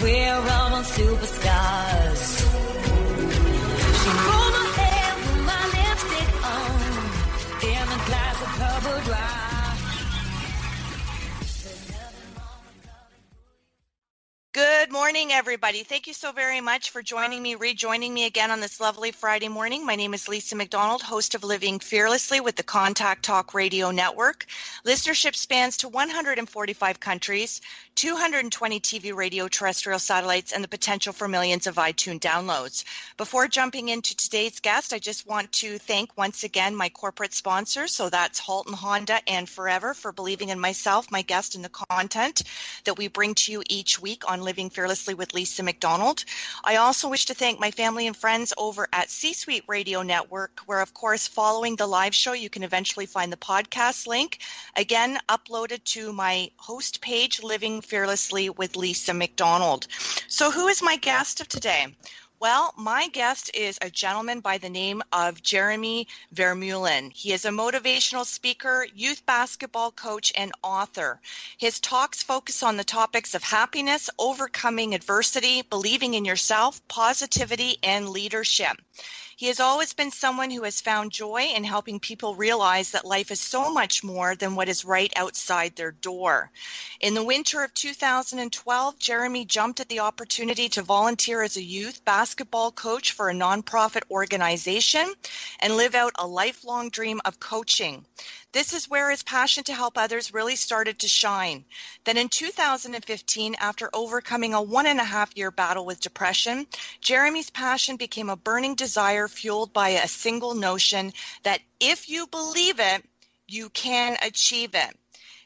we're all superstars. She rolled my hair, put my lipstick on, in a glass of. Good morning, everybody. Thank you so very much for joining me, rejoining me again on this lovely Friday morning. My name is Lisa McDonald, host of Living Fearlessly with the Contact Talk Radio Network. Listenership spans to 145 countries, 220 TV, radio, terrestrial satellites, and the potential for millions of iTunes downloads. Before jumping into today's guest, I just want to thank once again my corporate sponsors. So that's Halton Honda and Forever for believing in myself, my guest, and the content that we bring to you each week on Living Fearlessly with Lisa McDonald. I also wish to thank my family and friends over at C Suite Radio Network, where, of course, following the live show, you can eventually find the podcast link. Again, uploaded to my host page, Living Fearlessly with Lisa McDonald. So, who is my guest of today? Well, my guest is a gentleman by the name of Jeremy Vermeulen. He is a motivational speaker, youth basketball coach, and author. His talks focus on the topics of happiness, overcoming adversity, believing in yourself, positivity, and leadership. He has always been someone who has found joy in helping people realize that life is so much more than what is right outside their door. In the winter of 2012, Jeremy jumped at the opportunity to volunteer as a youth basketball coach for a nonprofit organization and live out a lifelong dream of coaching. This is where his passion to help others really started to shine. Then in 2015, after overcoming a one and a half year battle with depression, Jeremy's passion became a burning desire fueled by a single notion that if you believe it, you can achieve it.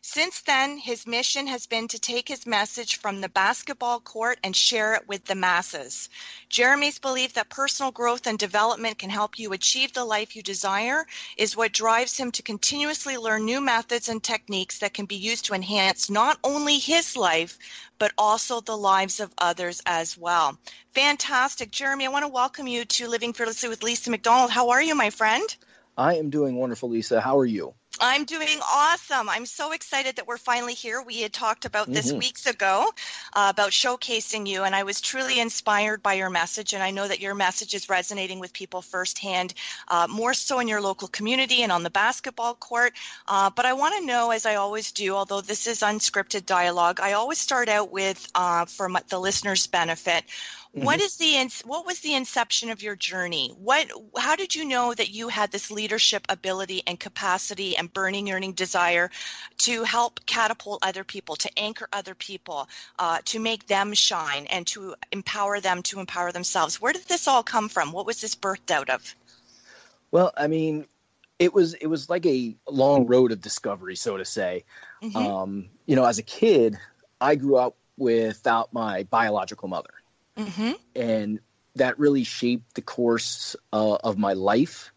Since then, his mission has been to take his message from the basketball court and share it with the masses. Jeremy's belief that personal growth and development can help you achieve the life you desire is what drives him to continuously learn new methods and techniques that can be used to enhance not only his life, but also the lives of others as well. Fantastic. Jeremy, I want to welcome you to Living Fearlessly with Lisa McDonald. How are you, my friend? I am doing wonderful, Lisa. How are you? I'm doing awesome. I'm so excited that we're finally here. We had talked about this Mhm. weeks ago uh, about showcasing you, and I was truly inspired by your message. And I know that your message is resonating with people firsthand, uh, more so in your local community and on the basketball court. Uh, but I want to know, as I always do, although this is unscripted dialogue, I always start out with, uh, for my, the listeners' benefit, what is the what was the inception of your journey? What how did you know that you had this leadership ability and capacity and burning yearning desire to help catapult other people, to anchor other people, uh, to make them shine, and to empower them to empower themselves? Where did this all come from? What was this birthed out of? Well, I mean, it was it was like a long road of discovery, so to say. Mhm. Um, you know, as a kid, I grew up without my biological mother, Mm-hmm. and that really shaped the course uh, of my life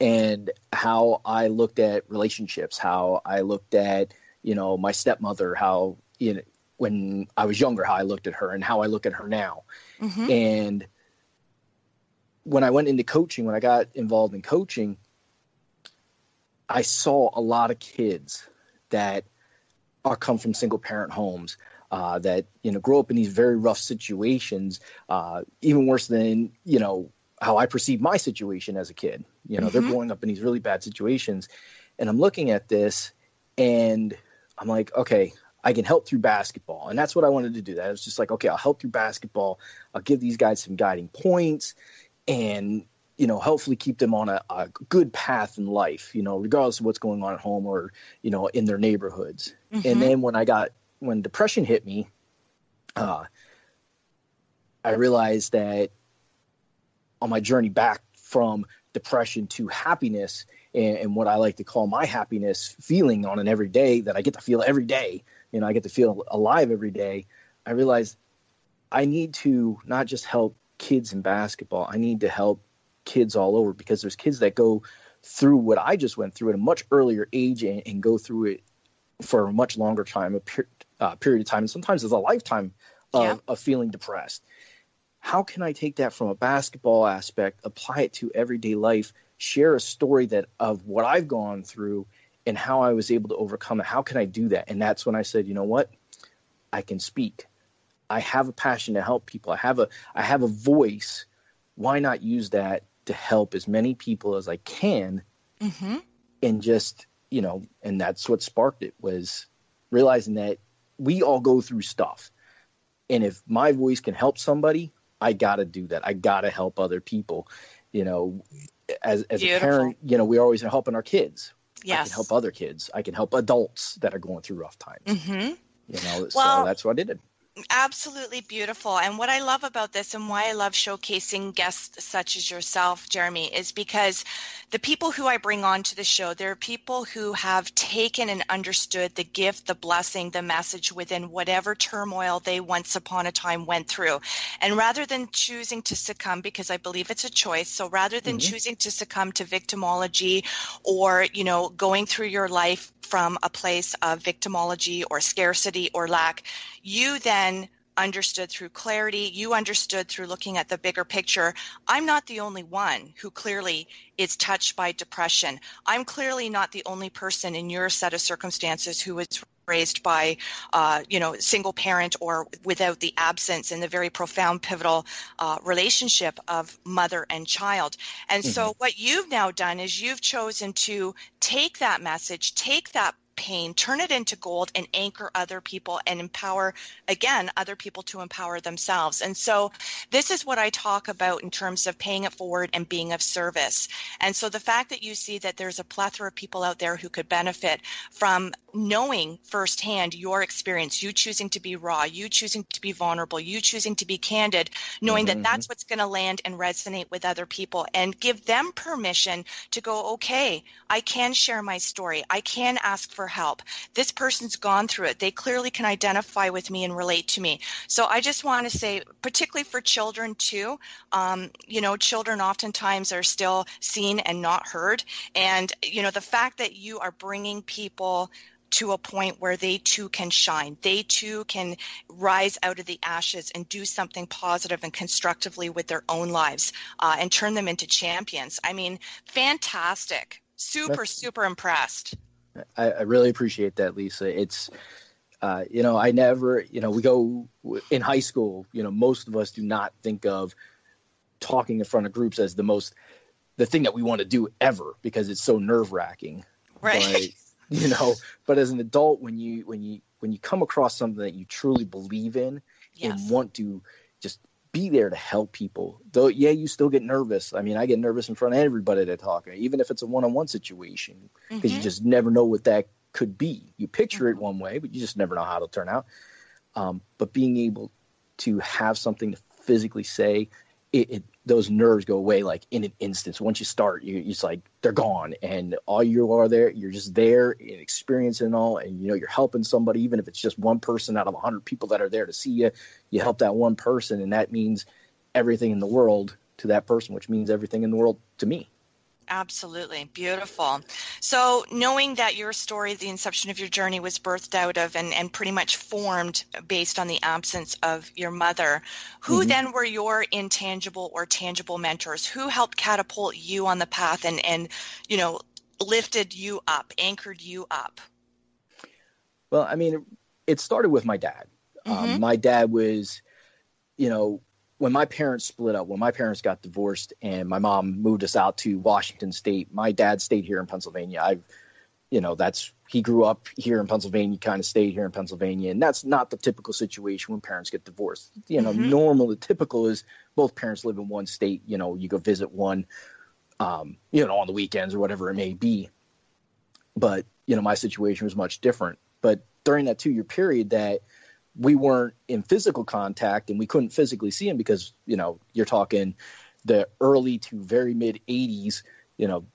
and how I looked at relationships, how I looked at you know my stepmother, how you know when I was younger, how I looked at her, and how I look at her now. Mm-hmm. And when I went into coaching, when I got involved in coaching, I saw a lot of kids that are come from single parent homes uh, that you know grow up in these very rough situations, uh, even worse than you know how I perceived my situation as a kid. You know, they're Mhm. growing up in these really bad situations, and I'm looking at this, and I'm like, okay, I can help through basketball, and that's what I wanted to do. That was just like, okay, I'll help through basketball. I'll give these guys some guiding points, and you know, hopefully keep them on a, a good path in life. You know, regardless of what's going on at home or you know in their neighborhoods. Mhm. And then when I got when depression hit me, uh, I realized that on my journey back from depression to happiness and, and what I like to call my happiness feeling on an everyday that I get to feel every day, you know, I get to feel alive every day. I realized I need to not just help kids in basketball. I need to help kids all over because there's kids that go through what I just went through at a much earlier age and, and go through it for a much longer time, a per, uh, period of time, and sometimes it's a lifetime of, Yeah. of feeling depressed. How can I take that from a basketball aspect, apply it to everyday life, share a story that of what I've gone through and how I was able to overcome it? How can I do that? And that's when I said, you know what? I can speak. I have a passion to help people. I have a I have a voice. Why not use that to help as many people as I can hmm and just you know and that's what sparked it was realizing that we all go through stuff. And if my voice can help somebody i gotta do that. I gotta help other people you know as, as a parent you know we're always helping our kids. Yes. i can help other kids. I can help adults that are going through rough times. Hmm you know Well- so that's what i did Absolutely beautiful. And what I love about this and why I love showcasing guests such as yourself, Jeremy, is because the people who I bring onto the show, they're people who have taken and understood the gift, the blessing, the message within whatever turmoil they once upon a time went through. And rather than choosing to succumb, because I believe it's a choice, so rather than Mhm. choosing to succumb to victimology or, you know, going through your life from a place of victimology or scarcity or lack, you then understood through clarity, you understood through looking at the bigger picture. I'm not the only one who clearly is touched by depression. I'm clearly not the only person in your set of circumstances who was raised by, uh, you know, single parent or without the absence in the very profound, pivotal uh, relationship of mother and child. And so, what you've now done is you've chosen to take that message, take that pain, turn it into gold, and anchor other people and empower, again, other people to empower themselves. And so, this is what I talk about in terms of paying it forward and being of service. And so, the fact that you see that there's a plethora of people out there who could benefit from knowing firsthand your experience, you choosing to be raw, you choosing to be vulnerable, you choosing to be candid, knowing Mhm. that that's what's going to land and resonate with other people and give them permission to go, okay, I can share my story. I can ask for help. This person's gone through it. They clearly can identify with me and relate to me. So I just want to say, particularly for children too, um, you know, children oftentimes are still seen and not heard. And, you know, the fact that you are bringing people to a point where they too can shine. They too can rise out of the ashes and do something positive and constructively with their own lives uh, and turn them into champions. I mean, fantastic. Super, That's- super impressed. I, I really appreciate that, Lisa. It's, uh, you know, I never, you know, we go in high school, you know, most of us do not think of talking in front of groups as the most, the thing that we want to do ever because it's so nerve wracking. Right. But, you know, but as an adult, when you, when you, when you come across something that you truly believe in yes. and want to just be there to help people. Though, yeah, you still get nervous. I mean, I get nervous in front of everybody that talk, even if it's a one-on-one situation, because you Mhm. just never know what that could be. You picture it one way, but you just never know how it'll turn out. Um, but being able to have something to physically say, it, it those nerves go away like in an instant. Once you start, you it's like they're gone, and all you are there, you're just there and experiencing it all, and you know you're helping somebody, even if it's just one person out of hundred people that are there to see you. You help that one person, and that means everything in the world to that person, which means everything in the world to me. Absolutely. Beautiful. So, knowing that your story, the inception of your journey, was birthed out of and, and pretty much formed based on the absence of your mother, who Mhm. then were your intangible or tangible mentors? Who helped catapult you on the path and, and you know, lifted you up, anchored you up? Well, I mean, it started with my dad. Um, Mhm. my dad was, you know, when my parents split up, when my parents got divorced, and my mom moved us out to Washington State, my dad stayed here in Pennsylvania. I've, you know, that's he grew up here in Pennsylvania, kind of stayed here in Pennsylvania, and that's not the typical situation when parents get divorced. You know, Mhm. normal, the typical is both parents live in one state. You know, you go visit one, um, you know, on the weekends or whatever it may be. But you know, my situation was much different. But during that two-year period that we weren't in physical contact and we couldn't physically see him because you know you're talking the early to very mid 80s you know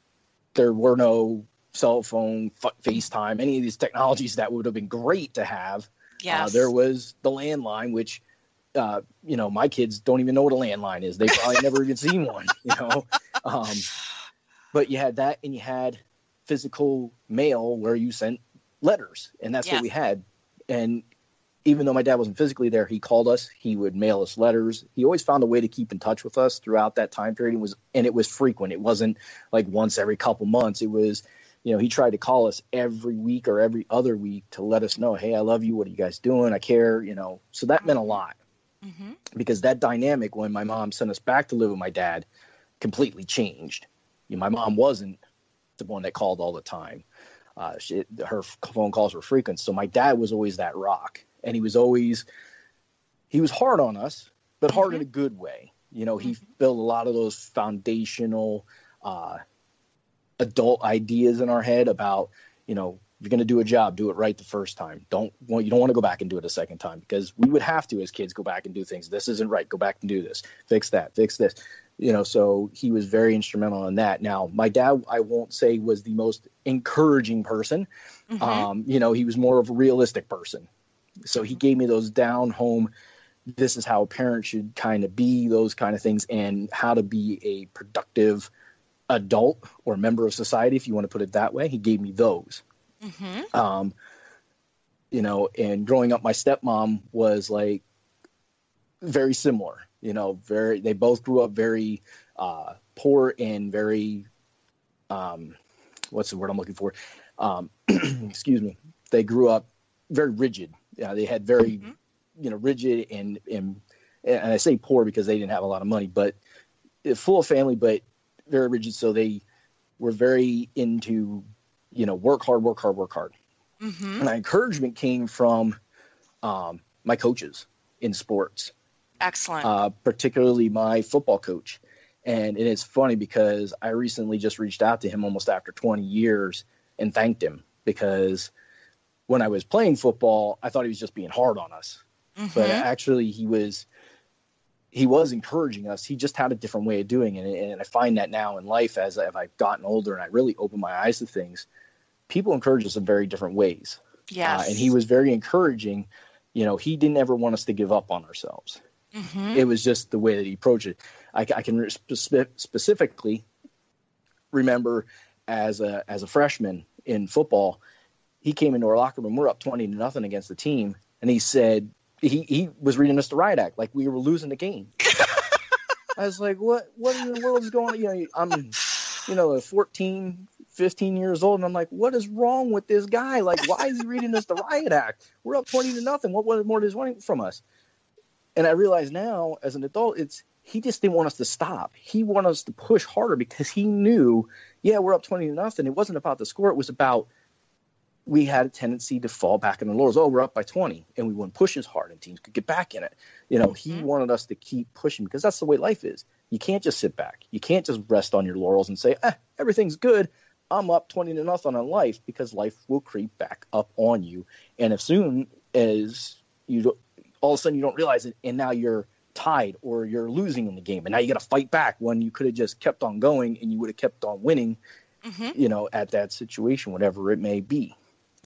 there were no cell phone facetime any of these technologies that would have been great to have yeah uh, there was the landline which uh, you know, my kids don't even know what a landline is. They probably never even seen one, you know. Um, but you had that, and you had physical mail where you sent letters, and that's Yeah. what we had. And even though my dad wasn't physically there, he called us. He would mail us letters. He always found a way to keep in touch with us throughout that time period. It was and it was frequent. It wasn't like once every couple months. It was, you know, he tried to call us every week or every other week to let us know, hey, I love you. What are you guys doing? I care. You know, so that meant a lot hmm because that dynamic when my mom sent us back to live with my dad completely changed. You know, my mom wasn't the one that called all the time. Uh, she, her phone calls were frequent, so my dad was always that rock, and he was always he was hard on us, but hard in a good way. You know, he built a lot of those foundational uh, adult ideas in our head about you know you're going to do a job, do it right the first time. Don't well, you don't want to go back and do it a second time because we would have to as kids go back and do things. This isn't right. Go back and do this. Fix that. Fix this. You know, so he was very instrumental in that. Now, my dad, I won't say was the most encouraging person. Mm-hmm. Um, you know, he was more of a realistic person. So he gave me those down home. This is how a parent should kind of be, those kind of things, and how to be a productive adult or member of society, if you want to put it that way. He gave me those hmm um, you know, and growing up, my stepmom was like very similar, you know, very, they both grew up very uh, poor and very, um, what's the word I'm looking for? Um, excuse me. They grew up very rigid. Yeah, they had very, Mhm. you know, rigid and, and, and I say poor because they didn't have a lot of money, but uh, full of family, but very rigid. So they were very into, you know, work hard, work hard, work hard. hmm And my encouragement came from um, my coaches in sports, Excellent. uh, particularly my football coach. And it is funny because I recently just reached out to him almost after 20 years and thanked him because when I was playing football, I thought he was just being hard on us. Mhm. But actually, he was he was encouraging us. He just had a different way of doing it, and I find that now in life as I've I've gotten older and I really open my eyes to things. People encourage us in very different ways. yes. Uh, and he was very encouraging. You know, he didn't ever want us to give up on ourselves. Mhm. It was just the way that he approached it. I, I can re- speci- specifically remember as a as a freshman in football, he came into our locker room. We're up twenty to nothing against the team, and he said he he was reading us the riot act like we were losing the game. I was like, what what in the world is going on? You know, I'm you know 14, 15 years old, and I'm like, what is wrong with this guy? Like, why is he reading us the riot act? We're up twenty to nothing. What what more does he want from us? And I realize now, as an adult, it's he just didn't want us to stop. He wanted us to push harder because he knew, yeah, we're up twenty to nothing. It wasn't about the score. It was about we had a tendency to fall back in the laurels. Oh, we're up by 20, and we wouldn't push as hard, and teams could get back in it. You know, he Mhm. wanted us to keep pushing because that's the way life is. You can't just sit back. You can't just rest on your laurels and say, eh, everything's good. I'm up 20 to nothing on life because life will creep back up on you. And as soon as you don't, all of a sudden you don't realize it, and now you're tied or you're losing in the game, and now you got to fight back when you could have just kept on going and you would have kept on winning, Mhm. you know, at that situation, whatever it may be.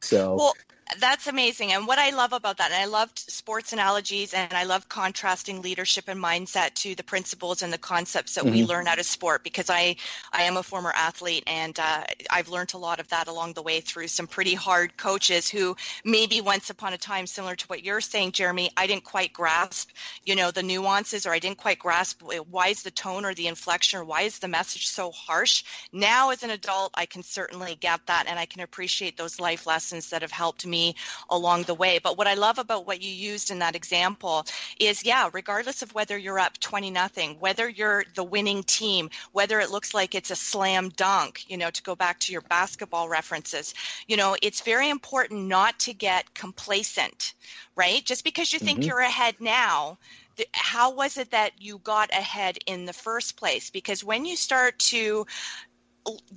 So, Well, that's amazing. And what I love about that, and I loved sports analogies and I love contrasting leadership and mindset to the principles and the concepts that we Mhm. learn out of sport because I, I am a former athlete and uh, I've learned a lot of that along the way through some pretty hard coaches who maybe once upon a time, similar to what you're saying, Jeremy, I didn't quite grasp, you know, the nuances or I didn't quite grasp why is the tone or the inflection or why is the message so harsh. Now, as an adult, I can certainly get that and I can appreciate those life lessons that have helped me along the way. But what I love about what you used in that example is, yeah, regardless of whether you're up 20 nothing, whether you're the winning team, whether it looks like it's a slam dunk, you know, to go back to your basketball references, you know, it's very important not to get complacent, right? Just because you think Mhm. you're ahead now, how was it that you got ahead in the first place? Because when you start to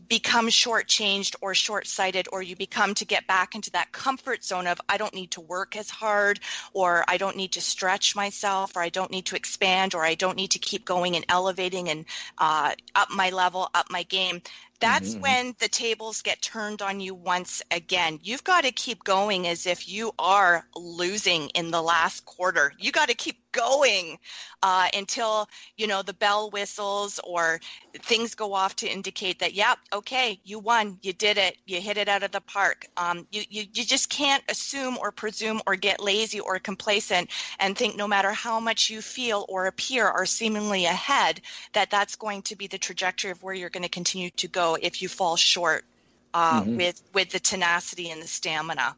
become shortchanged or short-sighted or you become to get back into that comfort zone of i don't need to work as hard or i don't need to stretch myself or i don't need to expand or i don't need to keep going and elevating and uh, up my level up my game that's Mhm. when the tables get turned on you once again. You've got to keep going as if you are losing in the last quarter. You got to keep going uh, until you know the bell whistles or things go off to indicate that, yeah, okay, you won, you did it, you hit it out of the park. Um, you, you you just can't assume or presume or get lazy or complacent and think no matter how much you feel or appear are seemingly ahead that that's going to be the trajectory of where you're going to continue to go if you fall short uh, Mhm. with with the tenacity and the stamina.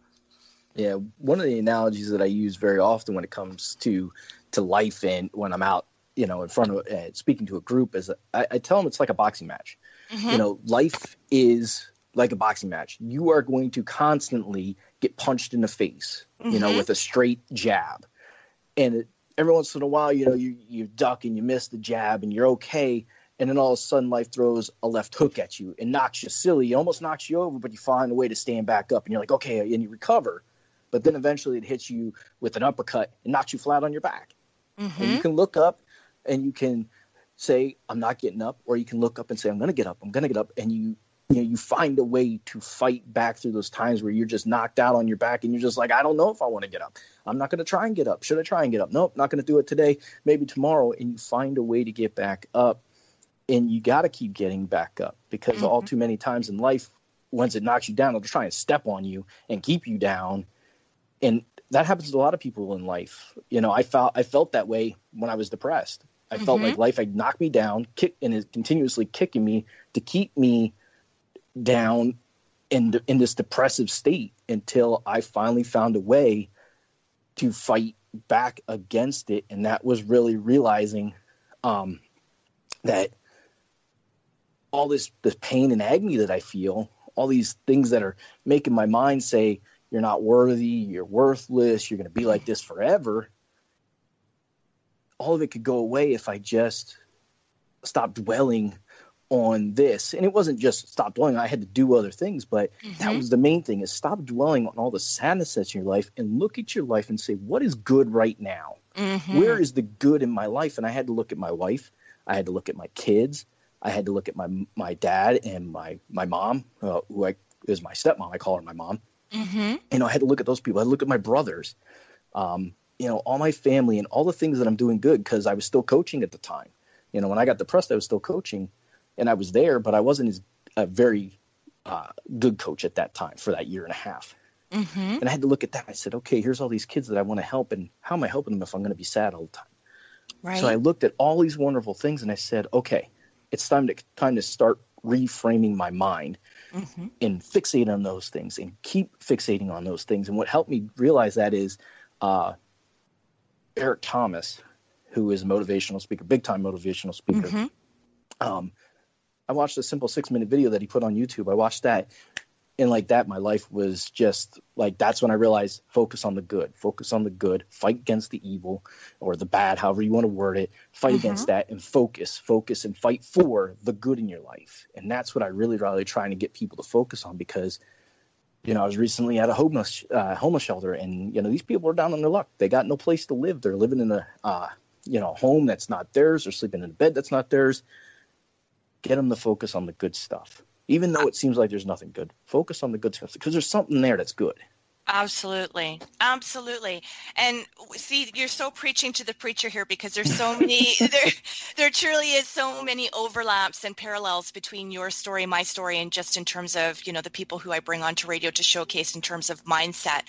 Yeah, one of the analogies that I use very often when it comes to to life and when I'm out, you know, in front of uh, speaking to a group is I, I tell them it's like a boxing match. Mhm. You know, life is like a boxing match. You are going to constantly get punched in the face, you know, Mhm. with a straight jab, and it, every once in a while, you know, you you duck and you miss the jab and you're okay. And then all of a sudden, life throws a left hook at you and knocks you silly. It almost knocks you over, but you find a way to stand back up, and you're like, okay, and you recover but then eventually it hits you with an uppercut and knocks you flat on your back. And Mhm. you can look up and you can say, I'm not getting up, or you can look up and say, I'm gonna get up, I'm gonna get up, and you you know, you find a way to fight back through those times where you're just knocked out on your back and you're just like, I don't know if I want to get up. I'm not gonna try and get up. Should I try and get up? Nope, not gonna do it today, maybe tomorrow, and you find a way to get back up and you gotta keep getting back up because all too many times in life, once it knocks you down, it'll try and step on you and keep you down and that happens to a lot of people in life. You know, I felt I felt that way when I was depressed. I felt like life had knocked me down, kick and is continuously kicking me to keep me down in in this depressive state until I finally found a way to fight back against it, and that was really realizing um, that all this this pain and agony that I feel, all these things that are making my mind say you're not worthy, you're worthless, you're going to be like this forever. All of it could go away if I just stopped dwelling on this. And it wasn't just stop dwelling, I had to do other things, but that was the main thing is stop dwelling on all the sadness that's in your life and look at your life and say, what is good right now? Mhm. Where is the good in my life? And I had to look at my wife. I had to look at my kids. I had to look at my my dad and my my mom, uh, who I is my stepmom. I call her my mom Mhm. you know, I had to look at those people. I look at my brothers, um, you know, all my family and all the things that I'm doing good because I was still coaching at the time. You know, when I got depressed, I was still coaching and I was there, but I wasn't as a very uh, good coach at that time for that year and a half. Mhm. And I had to look at that. I said, okay, here's all these kids that I want to help, and how am I helping them if I'm going to be sad all the time? Right. So I looked at all these wonderful things and I said, okay, it's time to time to start reframing my mind Mhm. and fixate on those things and keep fixating on those things. And what helped me realize that is uh, Eric Thomas, who is a motivational speaker, big time motivational speaker. Mhm. Um, I watched a simple six minute video that he put on YouTube. I watched that. And like that, my life was just like that's when I realized focus on the good, focus on the good, fight against the evil or the bad, however you want to word it, fight against that and focus, focus and fight for the good in your life. And that's what I really, really trying to get people to focus on because, you know, I was recently at a homeless uh, homeless shelter and, you know, these people are down on their luck. They got no place to live. They're living in a, uh, you know, home that's not theirs. They're sleeping in a bed that's not theirs. Get them to focus on the good stuff. Even though it seems like there's nothing good, focus on the good stuff because there's something there that's good. Absolutely. Absolutely. And see, you're so preaching to the preacher here because there's so many there there truly is so many overlaps and parallels between your story, my story, and just in terms of, you know, the people who I bring onto radio to showcase in terms of mindset.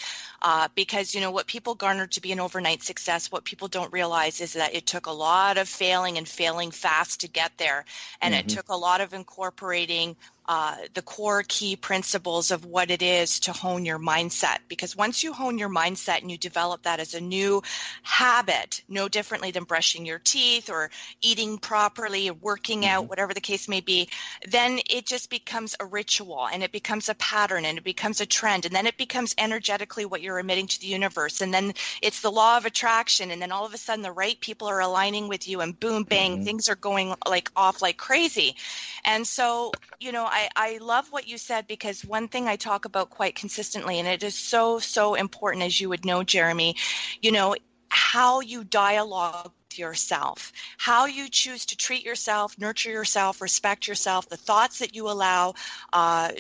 Uh, because, you know, what people garner to be an overnight success, what people don't realize is that it took a lot of failing and failing fast to get there. And it Mhm. took a lot of incorporating uh, the core key principles of what it is to hone your mindset. Because once you hone your mindset and you develop that as a new habit, no differently than brushing your teeth or eating properly or working out, whatever the case may be, then it just becomes a ritual and it becomes a pattern and it becomes a trend. And then it becomes energetically what you're emitting to the universe. And then it's the law of attraction. And then all of a sudden, the right people are aligning with you and boom, bang, Mhm. things are going like off like crazy. And so, you know, I, I love what you said because one thing I talk about quite consistently, and it is so, so important, as you would know, Jeremy, you know, how you dialogue yourself. How you choose to treat yourself, nurture yourself, respect yourself, the thoughts that you allow uh,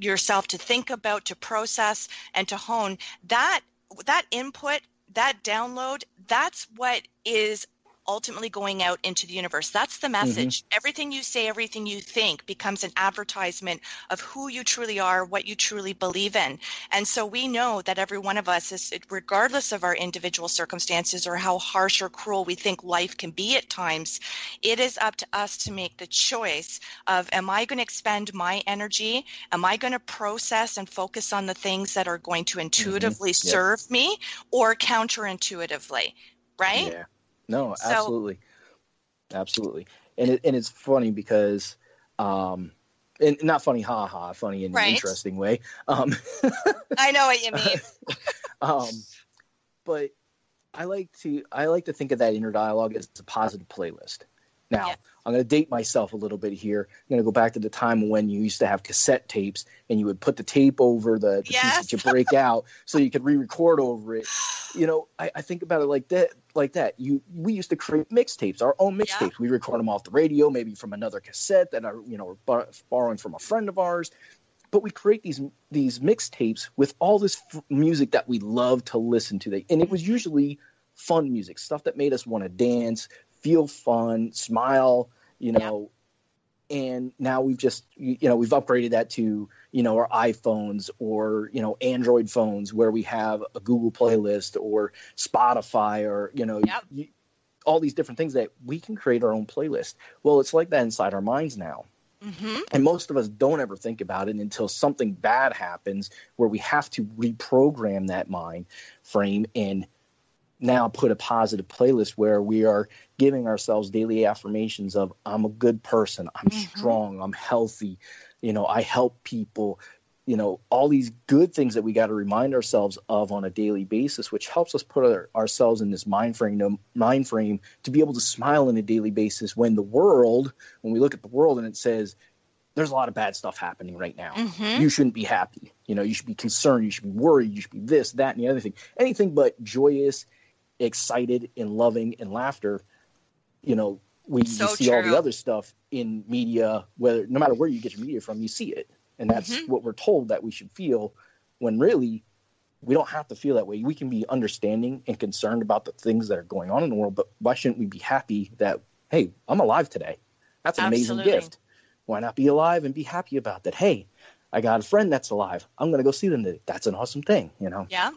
yourself to think about, to process, and to hone that that input, that download, that's what is ultimately going out into the universe. That's the message. Mm-hmm. Everything you say, everything you think becomes an advertisement of who you truly are, what you truly believe in. And so we know that every one of us is, regardless of our individual circumstances or how harsh or cruel we think life can be at times, it is up to us to make the choice of am I going to expend my energy? Am I going to process and focus on the things that are going to intuitively mm-hmm. serve me or counterintuitively? Right? Yeah. No, so, absolutely, absolutely, and it, and it's funny because, um, and not funny, ha ha, funny in right. an interesting way. Um, I know what you mean. um, but I like to I like to think of that inner dialogue as a positive playlist. Now, yeah. I'm going to date myself a little bit here. I'm going to go back to the time when you used to have cassette tapes and you would put the tape over the, the yes. piece that you break out so you could re-record over it. You know, I, I, think about it like that. Like that, you we used to create mixtapes, our own mixtapes. Yeah. We record them off the radio, maybe from another cassette that are you know borrowing from a friend of ours. But we create these these mixtapes with all this f- music that we love to listen to. And it was usually fun music, stuff that made us want to dance, feel fun, smile, you know. And now we've just, you know, we've upgraded that to, you know, our iPhones or, you know, Android phones where we have a Google playlist or Spotify or, you know, yep. you, all these different things that we can create our own playlist. Well, it's like that inside our minds now. Mm-hmm. And most of us don't ever think about it until something bad happens where we have to reprogram that mind frame and now put a positive playlist where we are giving ourselves daily affirmations of I'm a good person, I'm mm-hmm. strong, I'm healthy, you know, I help people, you know, all these good things that we got to remind ourselves of on a daily basis, which helps us put our, ourselves in this mind frame, mind frame to be able to smile on a daily basis when the world, when we look at the world and it says there's a lot of bad stuff happening right now. Mm-hmm. You shouldn't be happy. You know, you should be concerned. You should be worried. You should be this, that, and the other thing. Anything but joyous excited and loving and laughter, you know, we so see true. all the other stuff in media, whether no matter where you get your media from, you see it. And that's mm-hmm. what we're told that we should feel when really we don't have to feel that way. We can be understanding and concerned about the things that are going on in the world, but why shouldn't we be happy that, hey, I'm alive today? That's an Absolutely. amazing gift. Why not be alive and be happy about that? Hey, I got a friend that's alive. I'm going to go see them today. That's an awesome thing, you know? Yeah.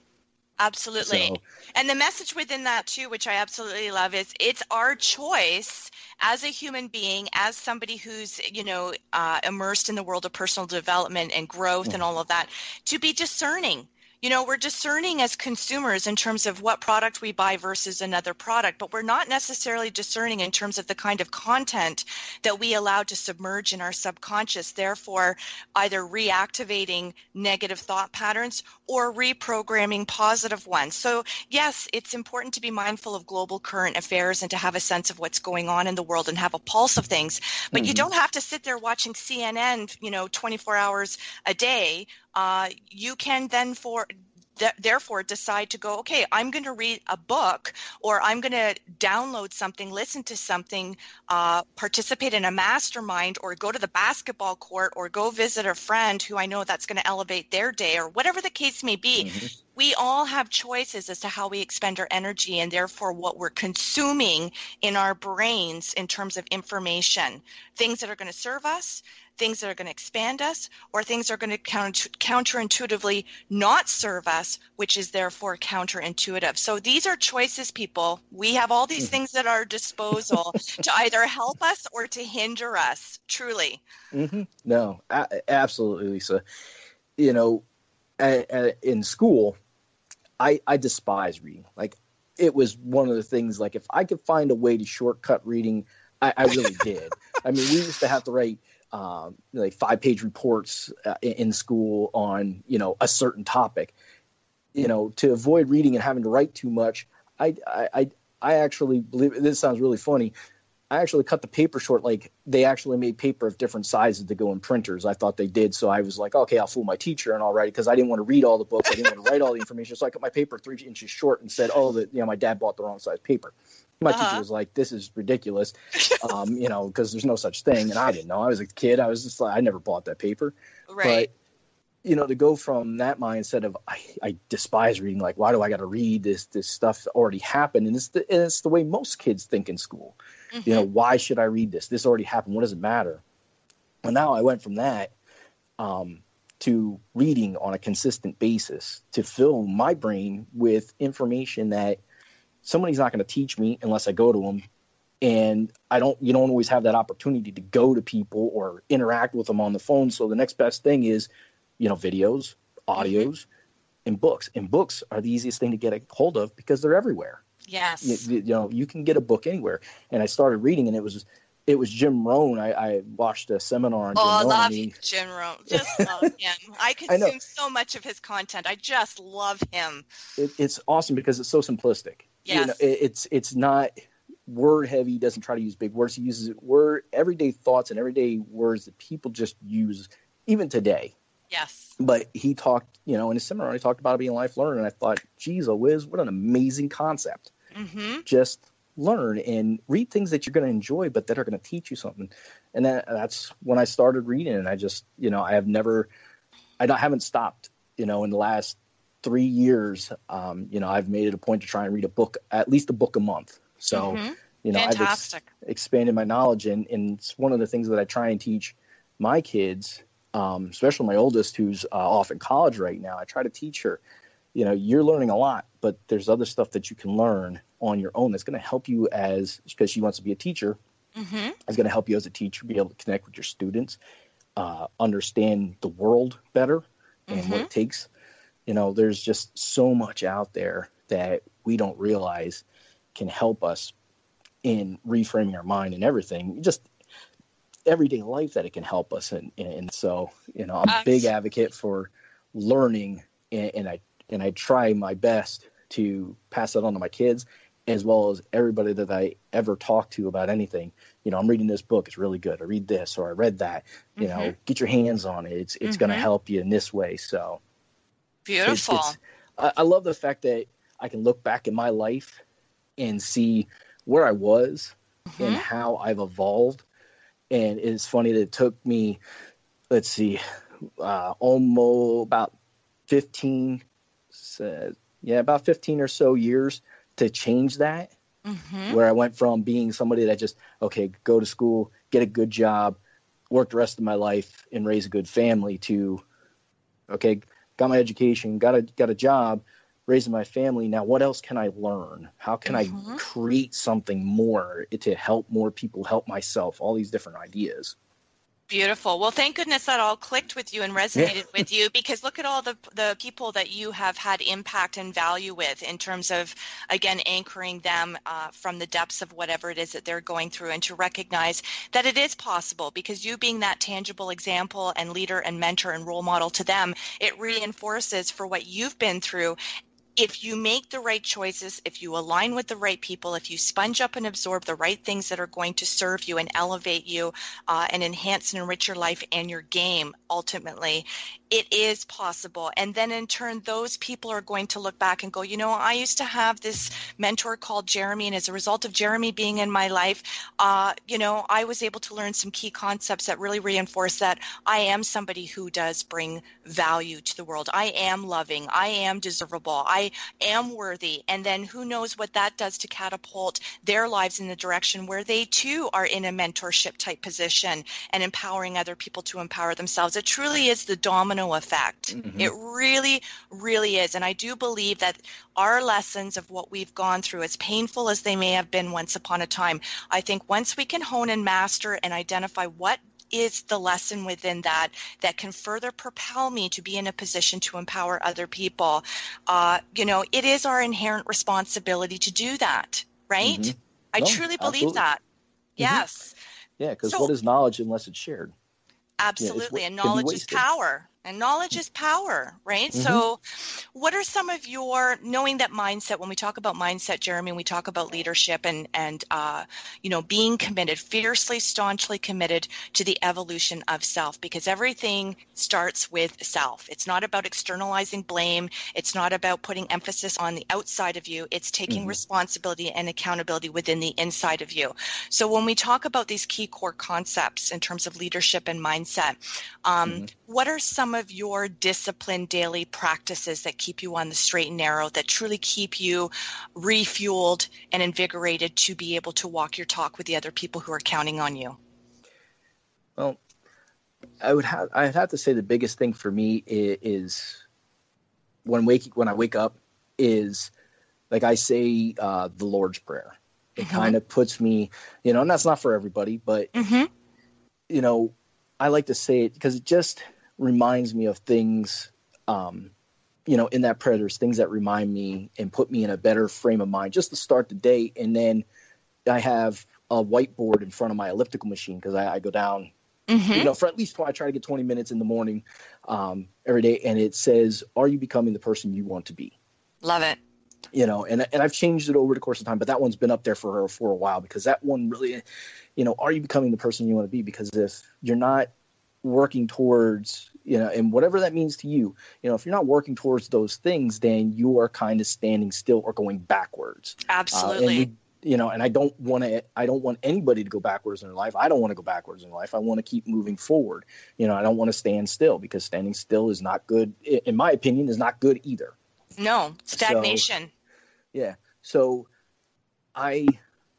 Absolutely. So, and the message within that too, which I absolutely love, is it's our choice as a human being, as somebody who's, you know, uh, immersed in the world of personal development and growth mm. and all of that, to be discerning you know we're discerning as consumers in terms of what product we buy versus another product but we're not necessarily discerning in terms of the kind of content that we allow to submerge in our subconscious therefore either reactivating negative thought patterns or reprogramming positive ones so yes it's important to be mindful of global current affairs and to have a sense of what's going on in the world and have a pulse of things but mm-hmm. you don't have to sit there watching cnn you know 24 hours a day you can then for therefore decide to go okay i'm going to read a book or i'm going to download something listen to something uh, participate in a mastermind or go to the basketball court or go visit a friend who i know that's going to elevate their day or whatever the case may be mm-hmm. We all have choices as to how we expend our energy and therefore what we're consuming in our brains in terms of information things that are going to serve us things that are going to expand us or things that are going to counter, counterintuitively not serve us, which is therefore counterintuitive. So these are choices, people. We have all these mm. things at our disposal to either help us or to hinder us, truly. Mm-hmm. No, a- absolutely, Lisa. You know, in school, I, I despise reading. Like, it was one of the things, like, if I could find a way to shortcut reading, I, I really did. I mean, we used to have to write um, like five page reports uh, in school on you know a certain topic you know to avoid reading and having to write too much i i i actually believe this sounds really funny i actually cut the paper short like they actually made paper of different sizes to go in printers i thought they did so i was like okay i'll fool my teacher and i'll write it because i didn't want to read all the books i didn't want to write all the information so i cut my paper three inches short and said oh that you know my dad bought the wrong size paper My Uh-huh. teacher was like, "This is ridiculous," um, you know, because there's no such thing, and I didn't know. I was a kid. I was just like, I never bought that paper. Right. You know, to go from that mindset of I, I despise reading, like why do I got to read this this stuff that already happened? And it's the and it's the way most kids think in school. You know, why should I read this? This already happened. What does it matter? Well, now I went from that um, to reading on a consistent basis to fill my brain with information that somebody's not going to teach me unless I go to them. And I don't, you don't always have that opportunity to go to people or interact with them on the phone. So the next best thing is, you know, videos, mm-hmm. audios, and books. And books are the easiest thing to get a hold of because they're everywhere yes. you, you know you can get a book anywhere and i started reading and it was it was jim rohn i, I watched a seminar on oh, jim Oh, I love he- Jim Rohn. Just love him. I I consume so much of his content. I just love him. it, it's awesome because it's so simplistic you Yes. know, it, it's it's not word heavy he doesn't try to use big words he uses word everyday thoughts and everyday words that people just use even today Yes. but he talked you know in his seminar he talked about being life learner and i thought geez a whiz what an amazing concept Mm-hmm. just learn and read things that you're going to enjoy but that are going to teach you something and that, that's when i started reading and i just you know i have never i don't, haven't stopped you know in the last three years um, you know i've made it a point to try and read a book at least a book a month so Mhm. you know i've ex- expanded my knowledge and, and it's one of the things that i try and teach my kids um, especially my oldest who's uh, off in college right now i try to teach her you know you're learning a lot but there's other stuff that you can learn on your own that's going to help you as because she wants to be a teacher Mm-hmm. is going to help you as a teacher be able to connect with your students uh, understand the world better and what it takes. You know there's just so much out there that we don't realize can help us in reframing our mind and everything. Just everyday life that it can help us and, and so you know i'm a big advocate for learning and, and i and i try my best to pass that on to my kids as well as everybody that i ever talk to about anything you know i'm reading this book it's really good i read this or i read that you know get your hands on it it's it's going to help you in this way so Beautiful. it's- I, I love the fact that I can look back in my life and see where I was and Mhm. how I've evolved. And it's funny that it took me, let's see, uh, almost about 15, uh, yeah, about 15 or so years to change that. Mhm. Where I went from being somebody that just, okay, go to school, get a good job, work the rest of my life, and raise a good family to, okay, got my education, got a got a job, raising my family. Now, what else can I learn? How can Mhm. I create something more to help more people, help myself? All these different ideas. Beautiful. Well, thank goodness that all clicked with you and resonated with you because look at all the the people that you have had impact and value with in terms of again anchoring them uh, from the depths of whatever it is that they're going through and to recognize that it is possible because you being that tangible example and leader and mentor and role model to them, it reinforces for what you've been through if you make the right choices, if you align with the right people, if you sponge up and absorb the right things that are going to serve you and elevate you uh, and enhance and enrich your life and your game, ultimately, it is possible. And then in turn, those people are going to look back and go, you know, I used to have this mentor called Jeremy, and as a result of Jeremy being in my life, uh, you know, I was able to learn some key concepts that really reinforce that I am somebody who does bring value to the world. I am loving. I am deservable. I am worthy. And then who knows what that does to catapult their lives in the direction where they too are in a mentorship type position and empowering other people to empower themselves. It truly is the domino effect. Mhm. It really, really is. And I do believe that our lessons of what we've gone through, as painful as they may have been once upon a time, I think once we can hone and master and identify what is the lesson within that that can further propel me to be in a position to empower other people. Uh, you know it is our inherent responsibility to do that right? Mhm. i No, truly believe absolutely. that. Yes. Yeah, because So- what is knowledge unless it's shared? absolutely wa- and knowledge is power And knowledge is power, right? Mhm. So, what are some of your knowing that mindset? When we talk about mindset, Jeremy, we talk about leadership and and uh, you know being committed, fiercely, staunchly committed to the evolution of self, because everything starts with self. It's not about externalizing blame. It's not about putting emphasis on the outside of you. It's taking Mhm. responsibility and accountability within the inside of you. So, when we talk about these key core concepts in terms of leadership and mindset, um, Mhm. what are some of your disciplined daily practices that keep you on the straight and narrow, that truly keep you refueled and invigorated to be able to walk your talk with the other people who are counting on you? Well, I would have I'd have to say the biggest thing for me is, is when waking when I wake up is like I say uh, the Lord's Prayer. It Mhm. kind of puts me, you know, and that's not for everybody, but Mm-hmm. you know, I like to say it because it just reminds me of things, um, you know, in that. There's things that remind me and put me in a better frame of mind just to start the day. And then I have a whiteboard in front of my elliptical machine because I, I go down Mm-hmm. you know, for at least I try to get 20 minutes in the morning um, every day, and it says, "Are you becoming the person you want to be?" Love it. You know, and and I've changed it over the course of time, but that one's been up there for for a while because that one really, you know, are you becoming the person you want to be? Because if you're not working towards, you know, and whatever that means to you, you know, if you're not working towards those things, then you are kind of standing still or going backwards. Uh, Absolutely. and we, you know, and I don't want to. I don't want anybody to go backwards in their life. I don't want to go backwards in life. I want to keep moving forward. You know, I don't want to stand still because standing still is not good. In my opinion, is not good either. no, stagnation. Yeah. So I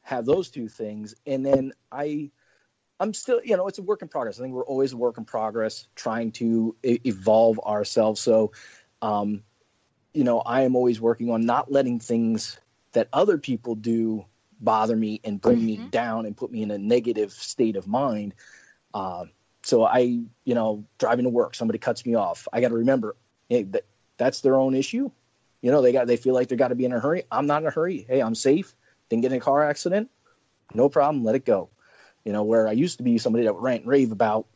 have those two things, and then I. I'm still, you know, it's a work in progress. I think we're always a work in progress, trying to e- evolve ourselves. So, um, you know, I am always working on not letting things that other people do bother me and bring me Mhm. down and put me in a negative state of mind. Uh, so I, you know, driving to work, somebody cuts me off. I got to remember, hey, that, that's their own issue. You know, they got they feel like they got to be in a hurry. I'm not in a hurry. Hey, I'm safe. Didn't get in a car accident. No problem. Let it go. You know, where I used to be somebody that would rant and rave about,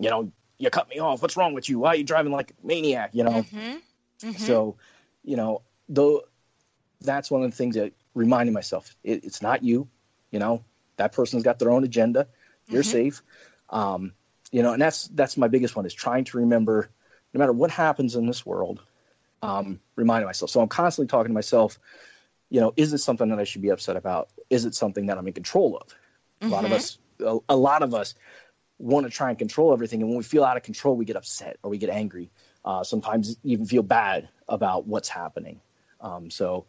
you know, you cut me off. What's wrong with you? Why are you driving like a maniac? You know, Mm-hmm. Mm-hmm. so, you know, though that's one of the things that reminding myself it, it's not you. You know, that person's got their own agenda. You're Mhm. safe. Um, you know, and that's that's my biggest one is trying to remember, no matter what happens in this world, um, reminding myself. So I'm constantly talking to myself. You know, is this something that I should be upset about? Is it something that I'm in control of? A lot of Mhm. us, a, a lot of us, want to try and control everything, and when we feel out of control, we get upset or we get angry. Uh, sometimes even feel bad about what's happening. Um, so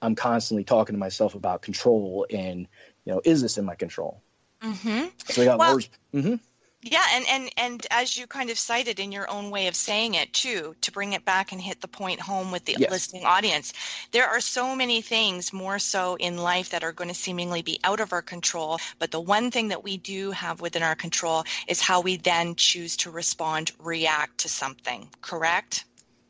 I'm constantly talking to myself about control and you know, is this in my control? Mm-hmm. So we got Well- words. hmm Yeah, and, and and as you kind of cited in your own way of saying it too, to bring it back and hit the point home with the Yes. listening audience, there are so many things more so in life that are going to seemingly be out of our control. But the one thing that we do have within our control is how we then choose to respond, react to something. Correct?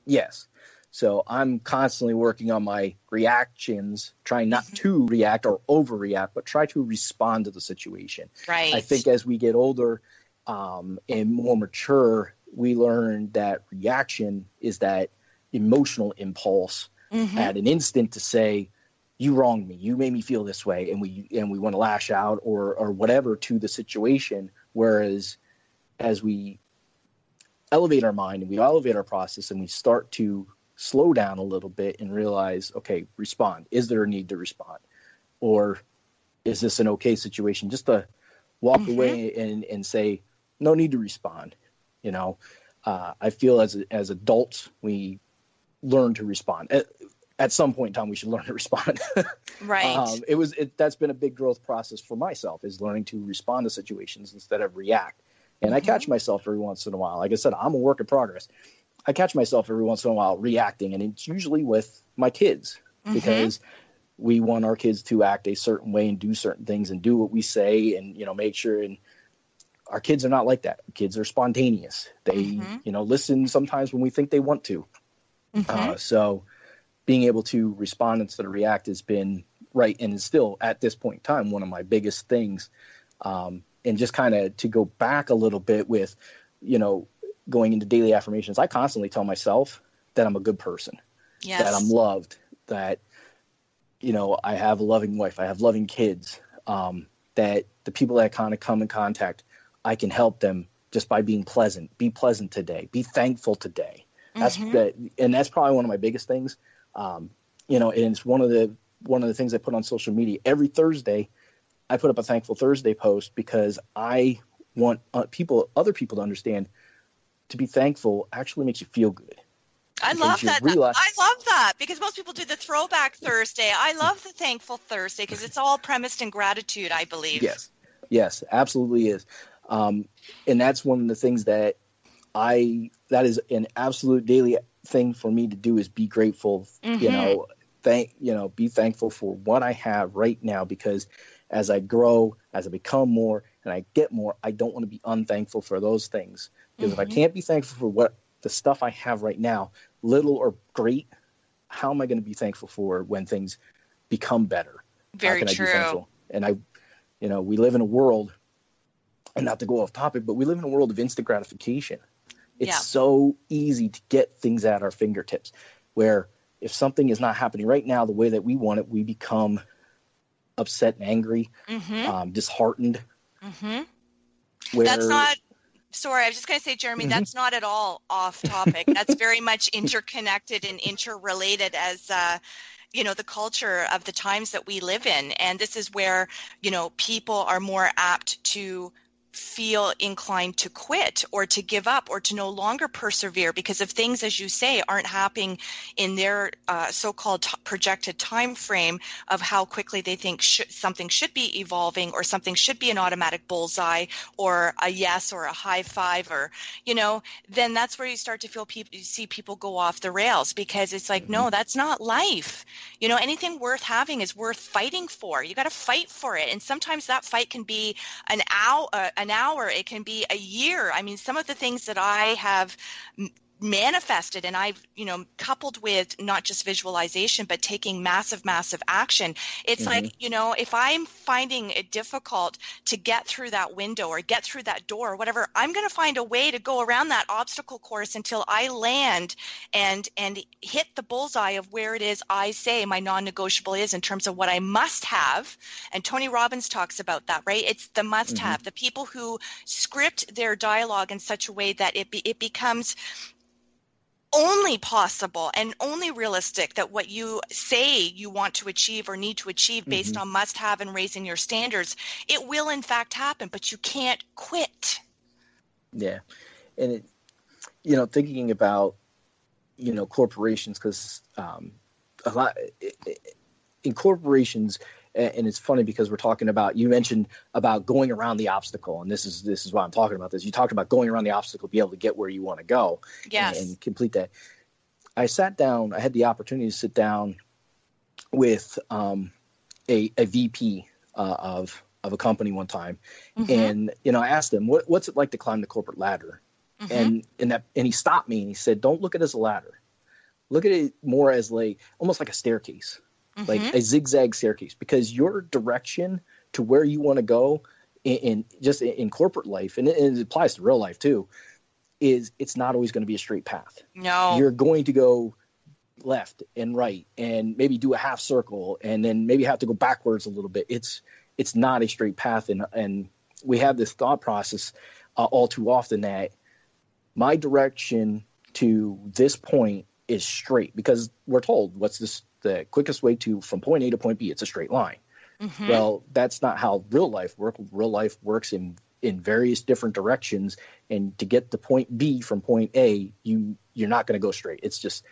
Yes. So I'm constantly working on my reactions, trying not mm-hmm. to react or overreact, but try to respond to the situation. Right. I think as we get older um, and more mature, we learn that reaction is that emotional impulse Mhm. at an instant to say, "You wronged me. You made me feel this way," and we and we want to lash out or or whatever to the situation. Whereas, as we elevate our mind and we elevate our process and we start to slow down a little bit and realize, okay, respond. Is there a need to respond, or is this an okay situation? Just to walk Mhm. away and and say, no need to respond. You know, uh, I feel as as adults we learn to respond. At, at some point in time, we should learn to respond. right. um, it was it, that's been a big growth process for myself is learning to respond to situations instead of react. And I Mhm. catch myself every once in a while. Like I said, I'm a work in progress. I catch myself every once in a while reacting, and it's usually with my kids Mhm. because we want our kids to act a certain way and do certain things and do what we say and you know make sure and our kids are not like that kids are spontaneous they Mhm. you know listen sometimes when we think they want to Mhm. uh, so being able to respond instead of react has been right and is still at this point in time one of my biggest things um, and just kind of to go back a little bit with you know going into daily affirmations, I constantly tell myself that I'm a good person, Yes. that I'm loved, that you know I have a loving wife, I have loving kids, um, that the people that kind of come in contact, I can help them just by being pleasant. Be pleasant today. Be thankful today. That's Mhm. that, and that's probably one of my biggest things. Um, you know, and it's one of the one of the things I put on social media every Thursday. I put up a thankful Thursday post because I want uh, people, other people, to understand to be thankful actually makes you feel good. I love that. realize- I love that because most people do the throwback Thursday. I love the thankful Thursday because it's all premised in gratitude, I believe. Yes, yes, absolutely is. Um, and that's one of the things that I that is an absolute daily thing for me to do is be grateful. You Mhm. know, thank you know, be thankful for what I have right now because as I grow, as I become more, and I get more, I don't want to be unthankful for those things because if I Mhm. can't be thankful for what the stuff I have right now, little or great, how am I going to be thankful for when things become better? Very how can true. I be thankful? And I, you know, we live in a world, and not to go off topic, but we live in a world of instant gratification. It's Yeah. so easy to get things at our fingertips. Where if something is not happening right now the way that we want it, we become upset and angry, Mm-hmm. um, disheartened. mm-hmm. Where That's not. Sorry, I was just going to say, Jeremy, Mhm. that's not at all off topic. that's very much interconnected and interrelated as. Uh, you know the culture of the times that we live in and this is where you know people are more apt to feel inclined to quit or to give up or to no longer persevere because if things as you say aren't happening in their uh, so-called t- projected time frame of how quickly they think sh- something should be evolving or something should be an automatic bullseye or a yes or a high five or you know then that's where you start to feel people you see people go off the rails because it's like no that's not life. You know anything worth having is worth fighting for. You got to fight for it. And sometimes that fight can be an hour uh, an hour it can be a year. I mean some of the things that i have manifested and i've you know coupled with not just visualization but taking massive massive action it's Mhm. like you know if i'm finding it difficult to get through that window or get through that door or whatever i'm going to find a way to go around that obstacle course until i land and and hit the bullseye of where it is i say my non-negotiable is in terms of what i must have. And tony robbins talks about that right? It's the must have. The people who script their dialogue in such a way that it be, it becomes only possible and only realistic that what you say you want to achieve or need to achieve based Mhm. on must have and raising your standards it will in fact happen but you can't quit Yeah, and it, you know, thinking about you know corporations because um, a lot in corporations, and it's funny because we're talking about you mentioned about going around the obstacle, and this is this is why I'm talking about this. You talked about going around the obstacle, to be able to get where you want to go, and- yes and, complete that. I sat down. I had the opportunity to sit down with um, a, a VP uh, of of a company one time, Mhm. and you know I asked him what, what's it like to climb the corporate ladder, Mhm. and and that and he stopped me and he said, don't look at it as a ladder, look at it more as like almost like a staircase, like Mhm. a zigzag staircase, because your direction to where you want to go in, in just in, in corporate life, and it, and it applies to real life too, is it's not always going to be a straight path. No. You're going to go left and right and maybe do a half circle and then maybe have to go backwards a little bit. It's it's not a straight path and and we have this thought process uh, all too often that my direction to this point is straight because we're told what's this the quickest way to from point A to point B it's a straight line Mhm. well, that's not how real life works. Real life works in in various different directions, and to get to point B from point A, you you're not going to go straight. It's just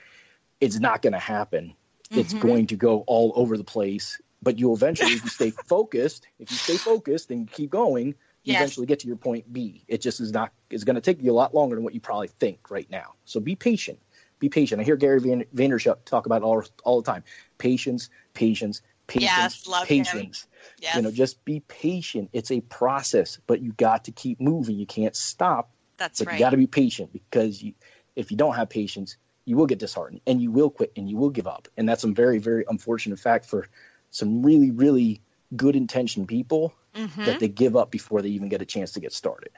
it's not going to happen. It's Mhm. going to go all over the place. But you eventually, if you stay focused, if you stay focused and keep going, you Yes. eventually get to your point B. It just is not. is going to take you a lot longer than what you probably think right now. So be patient. Be patient. I hear Gary Van- Vaynerchuk talk about it all all the time. Patience, patience, patience, Yes, love him. patience yes you know just be patient it's a process but you got to keep moving you can't stop that's but right you got to be patient because you, if you don't have patience you will get disheartened and you will quit and you will give up and that's a very very unfortunate fact for some really really good intentioned people Mhm. that they give up before they even get a chance to get started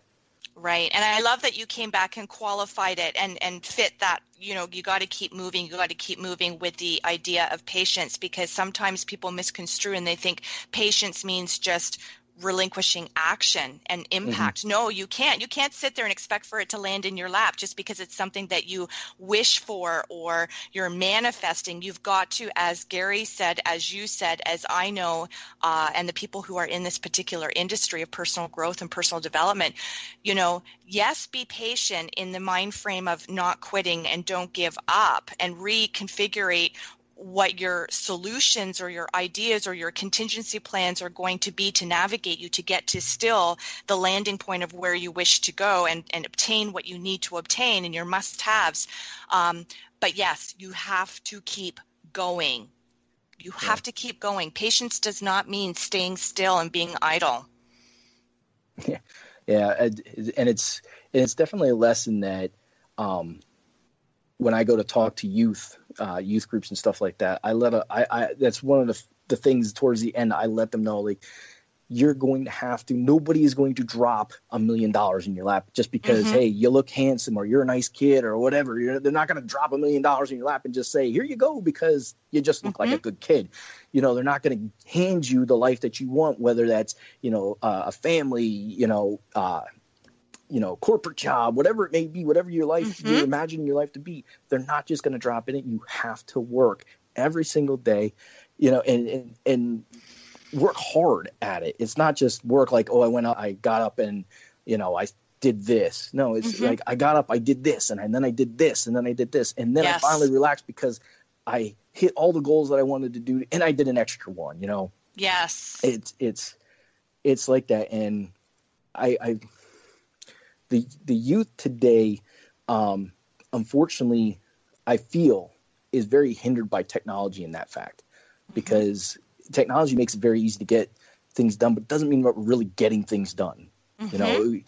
Right. And I love that you came back and qualified it and, and fit that, you know, you got to keep moving, you got to keep moving with the idea of patience because sometimes people misconstrue and they think patience means just relinquishing action and Mm-hmm. impact. No, you can't. You can't sit there and expect for it to land in your lap just because it's something that you wish for or you're manifesting. You've got to, as Gary said, as you said, as I know, uh, and the people who are in this particular industry of personal growth and personal development, you know, yes, be patient in the mind frame of not quitting and don't give up and reconfigure what your solutions or your ideas or your contingency plans are going to be to navigate you to get to still the landing point of where you wish to go and, and obtain what you need to obtain and your must haves. Um, but yes, you have to keep going. You have to keep going. Patience does not mean staying still and being idle. Yeah, and and it's it's definitely a lesson that um, when I go to talk to youth, uh, youth groups and stuff like that, I let a, I, I that's one of the the things towards the end. I let them know like you're going to have to. Nobody is going to drop a million dollars in your lap just because Mhm. hey you look handsome or you're a nice kid or whatever. You're, they're not going to drop a million dollars in your lap and just say here you go because you just look like a good kid. You know they're not going to hand you the life that you want, whether that's you know uh, a family, you know. Uh, you know, corporate job, whatever it may be, whatever your life Mhm. you're imagining your life to be, they're not just going to drop in it. You have to work every single day, you know, and and and work hard at it. It's not just work like, oh, I went out, I got up and you know, I did this. No, it's Mhm. like I got up, I did this, and, I, and then I did this, and then I did this, and then Yes. I finally relaxed because I hit all the goals that I wanted to do, and I did an extra one. You know, Yes. it's it's it's like that and i i the the youth today um unfortunately i feel is very hindered by technology in that fact. Because technology makes it very easy to get things done but doesn't mean we're really getting things done. You know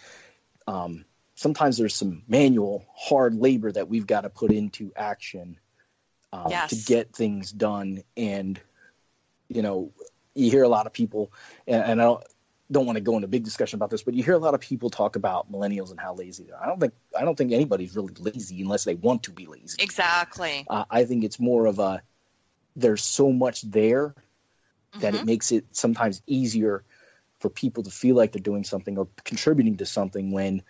um sometimes there's some manual hard labor that we've got to put into action um, Yes. to get things done. And you know you hear a lot of people and, and i don't don't want to go into a big discussion about this but you hear a lot of people talk about millennials and how lazy they are i don't think i don't think anybody's really lazy unless they want to be lazy Exactly. uh, i think it's more of a there's so much there that Mhm. it makes it sometimes easier for people to feel like they're doing something or contributing to something when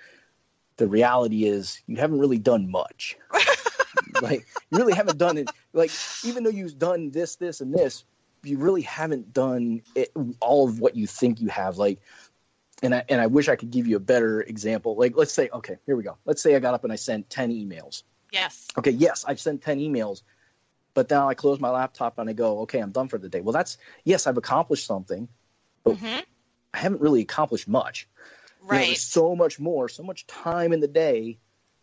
the reality is you haven't really done much like you really haven't done it like even though you've done this this and this you really haven't done it, all of what you think you have like and I, and I wish I could give you a better example. Like, let's say, okay, here we go. Let's say I got up and I sent 10 emails. Yes. Okay, yes, I've sent 10 emails, but now I close my laptop and I go, okay, I'm done for the day. Well, that's, yes, I've accomplished something, but Mhm. I haven't really accomplished much. You know, Right. there's so much more, so much time in the day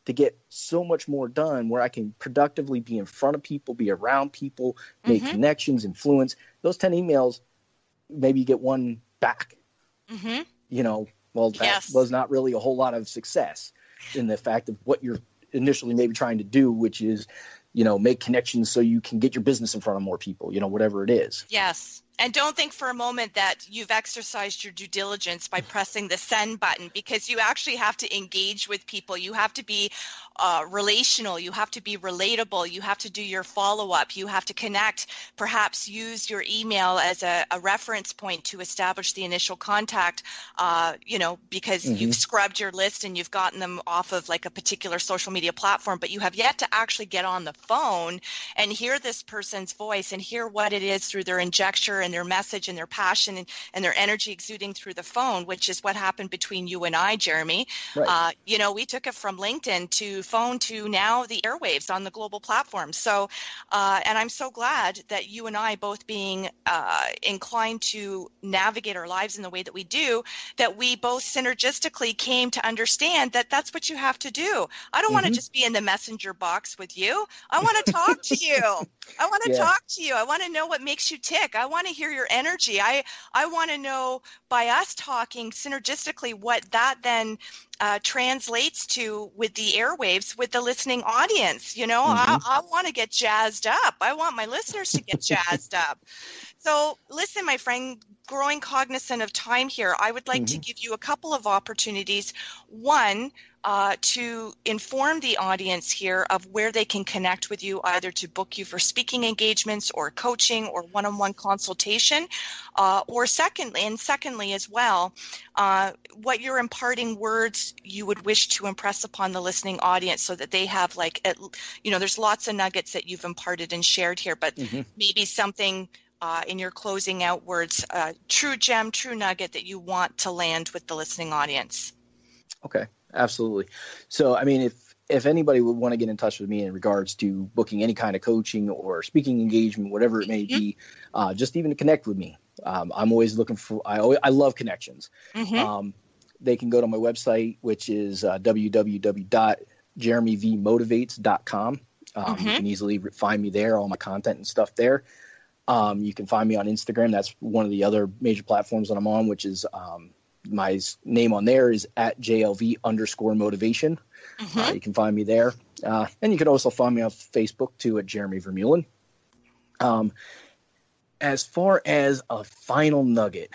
to get so much more done where I can productively be in front of people, be around people, make Mhm. connections, influence. Those 10 emails, maybe you get one back. hmm You know, well, that Yes. was not really a whole lot of success in the fact of what you're initially maybe trying to do, which is, you know, make connections so you can get your business in front of more people, you know, whatever it is. Yes. And don't think for a moment that you've exercised your due diligence by pressing the send button because you actually have to engage with people. You have to be uh, relational. You have to be relatable. You have to do your follow up. You have to connect, perhaps use your email as a, a reference point to establish the initial contact, uh, you know, because Mhm. you've scrubbed your list and you've gotten them off of like a particular social media platform, but you have yet to actually get on the phone and hear this person's voice and hear what it is through their injecture and their message and their passion and, and their energy exuding through the phone, which is what happened between you and I, Jeremy. Right. Uh, you know, we took it from LinkedIn to phone to now the airwaves on the global platform. So, uh, and I'm so glad that you and I both being uh, inclined to navigate our lives in the way that we do, that we both synergistically came to understand that that's what you have to do. I don't want to just be in the messenger box with you. I want to talk to you. I want to Yeah. talk to you. I want to know what makes you tick. I want to hear your energy. I I want to know by us talking synergistically what that then uh, translates to with the airwaves with the listening audience. You know, Mhm. I, I want to get jazzed up. I want my listeners to get jazzed up. So, listen, my friend, growing cognizant of time here, I would like to give you a couple of opportunities. One, uh, to inform the audience here of where they can connect with you, either to book you for speaking engagements or coaching or one on one consultation. Uh, or, secondly, and secondly as well, uh, what your imparting words you would wish to impress upon the listening audience so that they have, like, at, you know, there's lots of nuggets that you've imparted and shared here, but Mhm. maybe something uh, in your closing out words, uh, true gem, true nugget that you want to land with the listening audience. Okay, absolutely. So, I mean, if if anybody would want to get in touch with me in regards to booking any kind of coaching or speaking engagement, whatever it may be, uh, just even to connect with me, um, I'm always looking for. I always, I love connections. Mhm. Um, they can go to my website, which is uh, www.jeremyvmotivates.com. Um, You Mhm. can easily find me there, all my content and stuff there. Um, you can find me on Instagram. That's one of the other major platforms that I'm on, which is um, my name on there is at JLV underscore motivation. Uh, you can find me there. Uh, and you can also find me on Facebook too at Jeremy Vermeulen. Um, as far as a final nugget,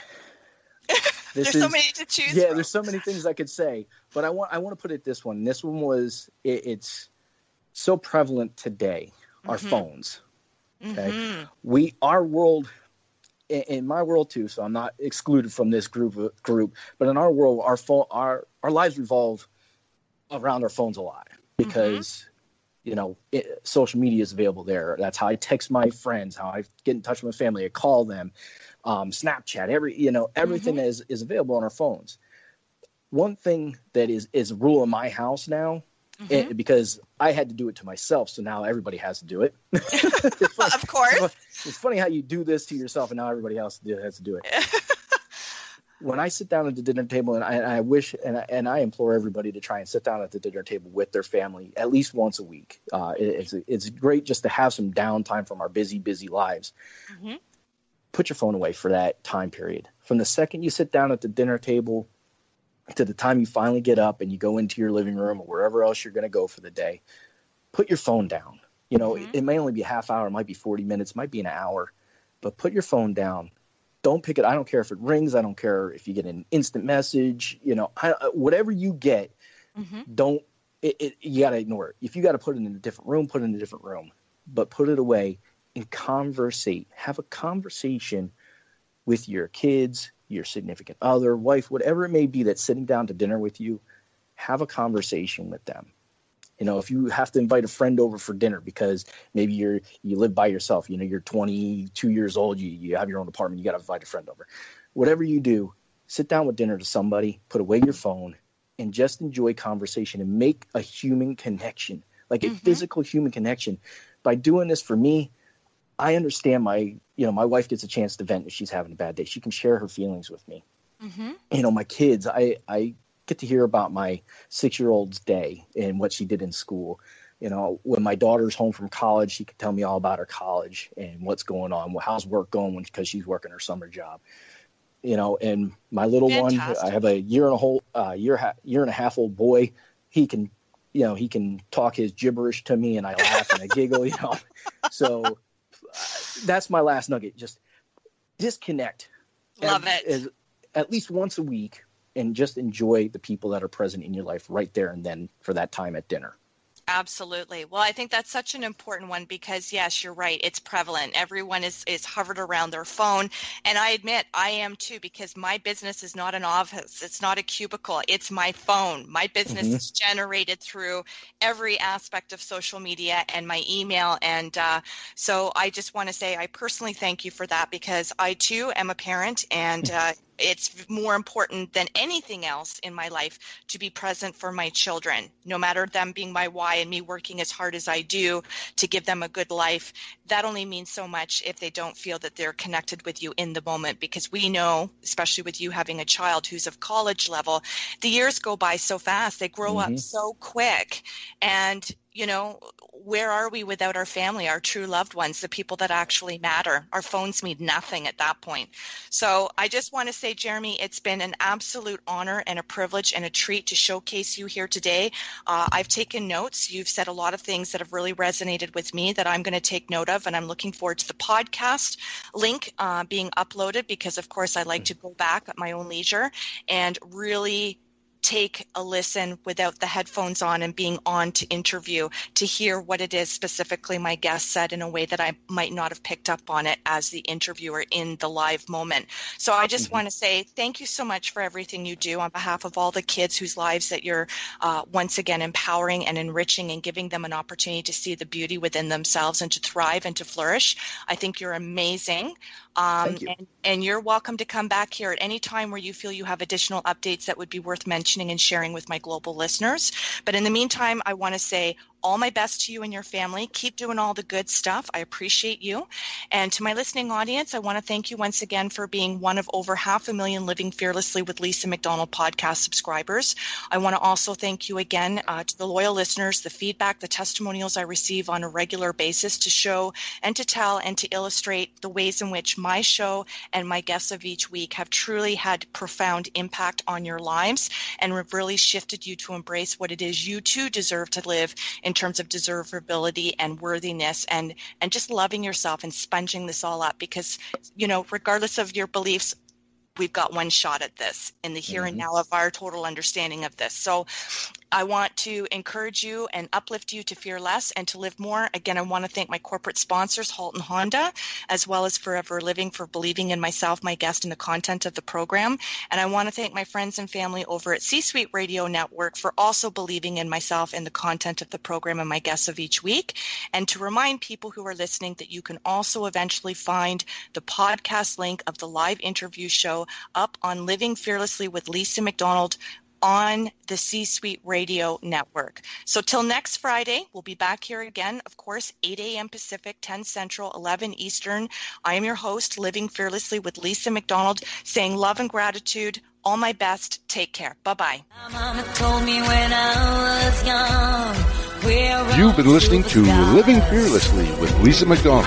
There's so many to choose yeah, from. there's so many things I could say, but I want I want to put it this one. This one was it, it's so prevalent today. Our Mhm. phones. Okay, Mhm. we our world, in, my world too. So I'm not excluded from this group group, but in our world, our phone our our lives revolve around our phones a lot because. You know, it, social media is available there. That's how I text my friends, how I get in touch with my family, I call them, um, Snapchat, every you know everything is is available on our phones. One thing that is is a rule in my house now, eh, because I had to do it to myself, so now everybody has to do it. Of course. it's funny how you do this to yourself, and now everybody else has to do it. when I sit down at the dinner table, and I, and I wish, and I, and I implore everybody to try and sit down at the dinner table with their family at least once a week. Uh, it- it's it's great just to have some downtime from our busy, busy lives. Mhm. Put your phone away for that time period. From the second you sit down at the dinner table to the time you finally get up and you go into your living room or wherever else you're going to go for the day, put your phone down. You know, Mhm. it, it may only be a half hour, it might be 40 minutes, it might be an hour, but put your phone down. Don't pick it. I don't care if it rings. I don't care if you get an instant message. You know, I, uh, whatever you get, Mhm. don't. It, it, you got to ignore it. If you got to put it in a different room, put it in a different room. But put it away and conversate. Have a conversation with your kids, your significant other, wife, whatever it may be that's sitting down to dinner with you. Have a conversation with them. You know, if you have to invite a friend over for dinner because maybe you're you live by yourself, you know, you're 22 years old, you, you have your own apartment, you got to invite a friend over. Whatever you do, sit down with dinner to somebody, put away your phone, and just enjoy conversation and make a human connection, like a Mhm. physical human connection. By doing this for me, I understand my, you know, my wife gets a chance to vent if she's having a bad day. She can share her feelings with me. Mhm. you know my kids i i get to hear about my six year old's day and what she did in school. You know when my daughter's home from college she can tell me all about her college and what's going on how's work going because she's working her summer job. You know and my little one i have a year and a whole uh, year ha- year and a half old boy. He can you know he can talk his gibberish to me and i laugh and i giggle you know. So Uh, that's my last nugget just disconnect Love ev- it. as- at least once a week and just enjoy the people that are present in your life right there and then for that time at dinner. Absolutely. Well, I think that's such an important one because yes, you're right. It's prevalent. Everyone is is hovered around their phone, and I admit I am too because my business is not an office. It's not a cubicle. It's my phone. My business Mhm. is generated through every aspect of social media and my email, and uh, so I just want to say I personally thank you for that because I too am a parent, and uh, it's more important than anything else in my life to be present for my children, no matter them being my why and me working as hard as I do to give them a good life. That only means so much if they don't feel that they're connected with you in the moment, because we know, especially with you having a child who's of college level, the years go by so fast. They grow up Mhm. so quick. And you know, where are we without our family, our true loved ones, the people that actually matter? Our phones mean nothing at that point. So I just want to say, Jeremy, it's been an absolute honor and a privilege and a treat to showcase you here today. Uh, I've taken notes. You've said a lot of things that have really resonated with me that I'm going to take note of, and I'm looking forward to the podcast link uh, being uploaded because, of course, I like to go back at my own leisure and really take a listen without the headphones on and being on to interview to hear what it is specifically my guest said in a way that I might not have picked up on it as the interviewer in the live moment. So I just mm-hmm. want to say thank you so much for everything you do on behalf of all the kids whose lives that you're uh, once again empowering and enriching and giving them an opportunity to see the beauty within themselves and to thrive and to flourish. I think you're amazing. Um, you. And, and you're welcome to come back here at any time where you feel you have additional updates that would be worth mentioning and sharing with my global listeners. But in the meantime, I want to say all my best to you and your family. Keep doing all the good stuff. I appreciate you. And to my listening audience, I want to thank you once again for being one of over half a million Living Fearlessly with Lisa McDonald podcast subscribers. I want to also thank you again uh, to the loyal listeners, the feedback, the testimonials I receive on a regular basis to show and to tell and to illustrate the ways in which my show and my guests of each week have truly had profound impact on your lives and have really shifted you to embrace what it is you too deserve to live in terms of deservability and worthiness and and just loving yourself and sponging this all up because you know regardless of your beliefs we've got one shot at this in the here mm-hmm. and now of our total understanding of this. So I want to encourage you and uplift you to fear less and to live more. Again, I want to thank my corporate sponsors, Halton Honda, as well as Forever Living for believing in myself, my guest, and the content of the program. And I want to thank my friends and family over at C Suite Radio Network for also believing in myself and the content of the program and my guests of each week. And to remind people who are listening that you can also eventually find the podcast link of the live interview show up on Living Fearlessly with Lisa McDonald on the C Suite Radio Network. So, till next Friday, we'll be back here again, of course, 8 a.m. Pacific, 10 Central, 11 Eastern. I am your host, Living Fearlessly with Lisa McDonald, saying love and gratitude. All my best. Take care. Bye bye. You've been listening to Living Fearlessly with Lisa McDonald.